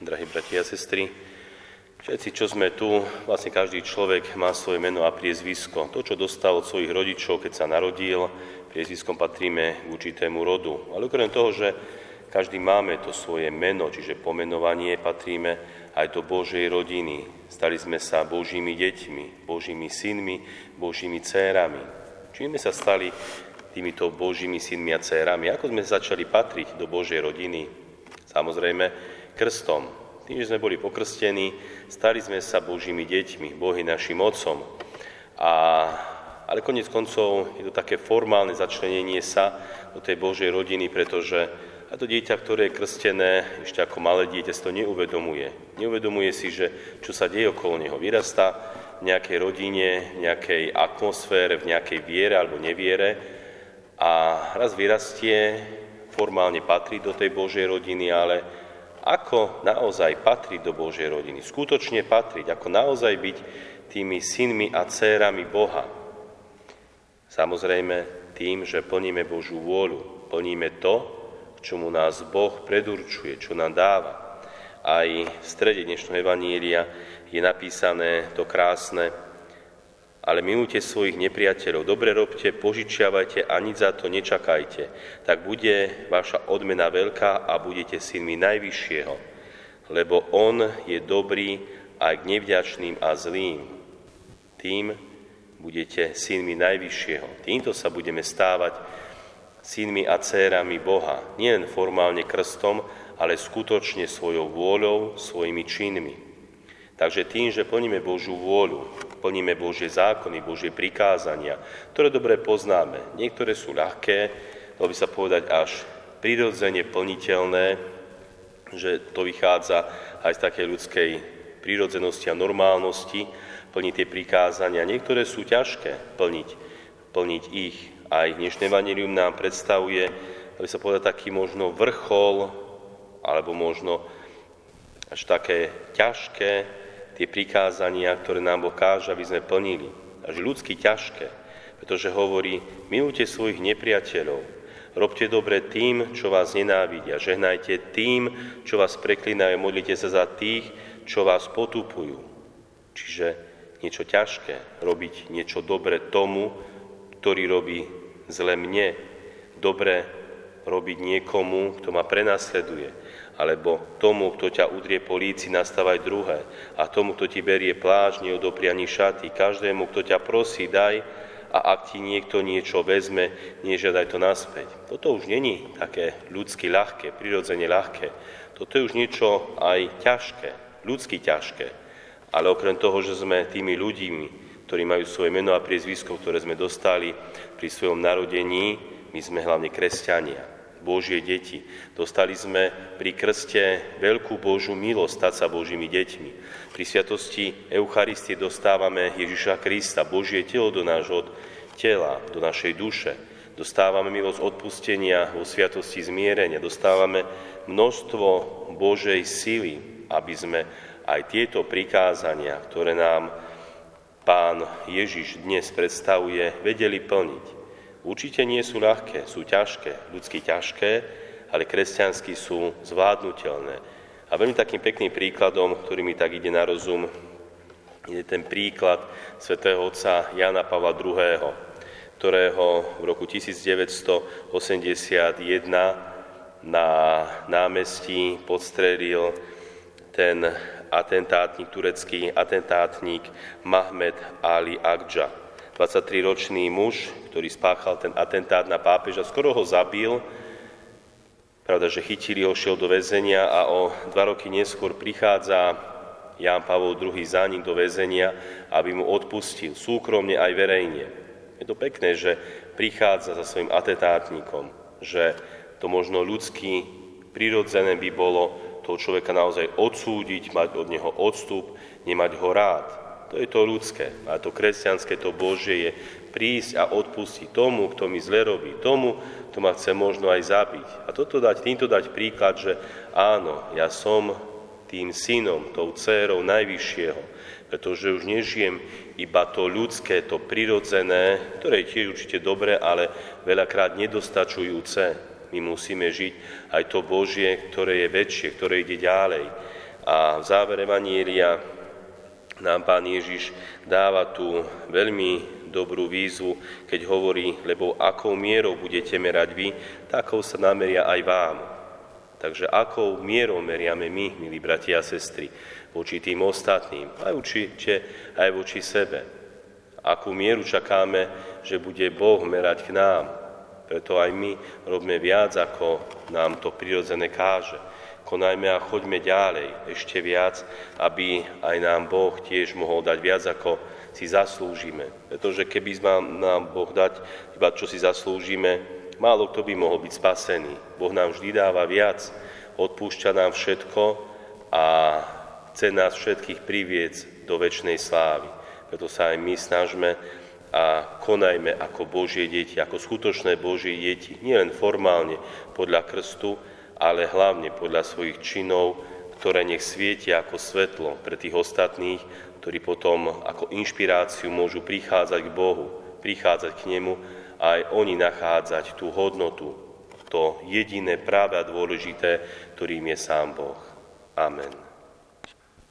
drahí bratia a sestry. Všetci, čo sme tu, vlastne každý človek má svoje meno a priezvisko. To, čo dostal od svojich rodičov, keď sa narodil, priezviskom patríme k určitému rodu. Ale okrem toho, že každý máme to svoje meno, čiže pomenovanie, patríme aj do Božej rodiny. Stali sme sa Božími deťmi, Božími synmi, Božími dcérami. Čím sme sa stali týmito Božími synmi a dcérami? Ako sme začali patriť do Božej rodiny? Samozrejme, krstom. Tým, že sme boli pokrstení, stali sme sa Božími deťmi, Bohy našim Otcom. A, ale konec koncov je to také formálne začlenenie sa do tej Božej rodiny, pretože a to dieťa, ktoré je krstené, ešte ako malé dieťa, si to neuvedomuje. Neuvedomuje si, že čo sa deje okolo neho. Vyrastá v nejakej rodine, v nejakej atmosfére, v nejakej viere alebo neviere a raz vyrastie, formálne patrí do tej Božej rodiny, ale ako naozaj patriť do Božej rodiny, skutočne patriť, ako naozaj byť tými synmi a dcérami Boha. Samozrejme tým, že plníme Božú vôľu, plníme to, k čomu nás Boh predurčuje, čo nám dáva. Aj v strede dnešného Evanília je napísané to krásne, ale milujte svojich nepriateľov, dobre robte, požičiavajte a nič za to nečakajte. Tak bude vaša odmena veľká a budete synmi Najvyššieho, lebo On je dobrý aj k nevďačným a zlým. Tým budete synmi Najvyššieho. Týmto sa budeme stávať synmi a dcérami Boha, nielen formálne krstom, ale skutočne svojou vôľou, svojimi činmi. Takže tým, že plníme Božú vôľu, plníme Božie zákony, Božie prikázania, ktoré dobre poznáme. Niektoré sú ľahké, dalo by sa povedať až prirodzene plniteľné, že to vychádza aj z takej ľudskej prírodzenosti a normálnosti, plniť tie prikázania. Niektoré sú ťažké plniť, plniť ich. Aj dnešné vanilium nám predstavuje, aby sa povedať, taký možno vrchol, alebo možno až také ťažké tie prikázania, ktoré nám Boh káže, aby sme plnili. Až ľudsky ťažké, pretože hovorí, milujte svojich nepriateľov, robte dobre tým, čo vás nenávidia, žehnajte tým, čo vás preklinajú, modlite sa za tých, čo vás potupujú. Čiže niečo ťažké, robiť niečo dobre tomu, ktorý robí zle mne, dobre robiť niekomu, kto ma prenasleduje, alebo tomu, kto ťa udrie po líci, nastávaj druhé. A tomu, kto ti berie pláž, neodopri ani šaty. Každému, kto ťa prosí, daj a ak ti niekto niečo vezme, nežiadaj to naspäť. Toto už není také ľudsky ľahké, prirodzene ľahké. Toto je už niečo aj ťažké, ľudsky ťažké. Ale okrem toho, že sme tými ľuďmi, ktorí majú svoje meno a priezvisko, ktoré sme dostali pri svojom narodení, my sme hlavne kresťania. Božie deti. Dostali sme pri krste veľkú Božú milosť stať sa Božími deťmi. Pri sviatosti Eucharistie dostávame Ježiša Krista, Božie telo do nášho tela, do našej duše. Dostávame milosť odpustenia vo sviatosti zmierenia. Dostávame množstvo Božej sily, aby sme aj tieto prikázania, ktoré nám Pán Ježiš dnes predstavuje, vedeli plniť. Určite nie sú ľahké, sú ťažké, ľudsky ťažké, ale kresťansky sú zvládnutelné. A veľmi takým pekným príkladom, ktorý mi tak ide na rozum, je ten príklad svätého otca Jana Pavla II., ktorého v roku 1981 na námestí podstrelil ten atentátnik, turecký atentátnik Mahmed Ali Akja. 23-ročný muž, ktorý spáchal ten atentát na pápeža, skoro ho zabil, pravda, že chytili ho, šiel do väzenia a o dva roky neskôr prichádza Ján Pavol II za ním do väzenia, aby mu odpustil, súkromne aj verejne. Je to pekné, že prichádza za svojim atentátnikom, že to možno ľudský, prirodzené by bolo toho človeka naozaj odsúdiť, mať od neho odstup, nemať ho rád. To je to ľudské. A to kresťanské, to Božie je prísť a odpustiť tomu, kto mi zle robí, tomu, kto ma chce možno aj zabiť. A toto dať, týmto dať príklad, že áno, ja som tým synom, tou dcérou Najvyššieho, pretože už nežijem iba to ľudské, to prirodzené, ktoré je tiež určite dobré, ale veľakrát nedostačujúce. My musíme žiť aj to Božie, ktoré je väčšie, ktoré ide ďalej. A v závere Vanielia nám Pán Ježiš dáva tú veľmi dobrú výzvu, keď hovorí, lebo akou mierou budete merať vy, takou sa nameria aj vám. Takže akou mierou meriame my, milí bratia a sestry, voči tým ostatným, aj určite aj voči sebe. Akú mieru čakáme, že bude Boh merať k nám. Preto aj my robíme viac, ako nám to prirodzené káže. Konajme a choďme ďalej, ešte viac, aby aj nám Boh tiež mohol dať viac, ako si zaslúžime. Pretože keby nám Boh dať iba čo si zaslúžime, Málo kto by mohol byť spasený. Boh nám vždy dáva viac, odpúšťa nám všetko a chce nás všetkých priviec do väčšnej slávy. Preto sa aj my snažme a konajme ako Božie deti, ako skutočné Božie deti. Nielen formálne podľa krstu, ale hlavne podľa svojich činov, ktoré nech svietia ako svetlo pre tých ostatných, ktorí potom ako inšpiráciu môžu prichádzať k Bohu, prichádzať k Nemu aj oni nachádzať tú hodnotu, to jediné práve a dôležité, ktorým je sám Boh. Amen.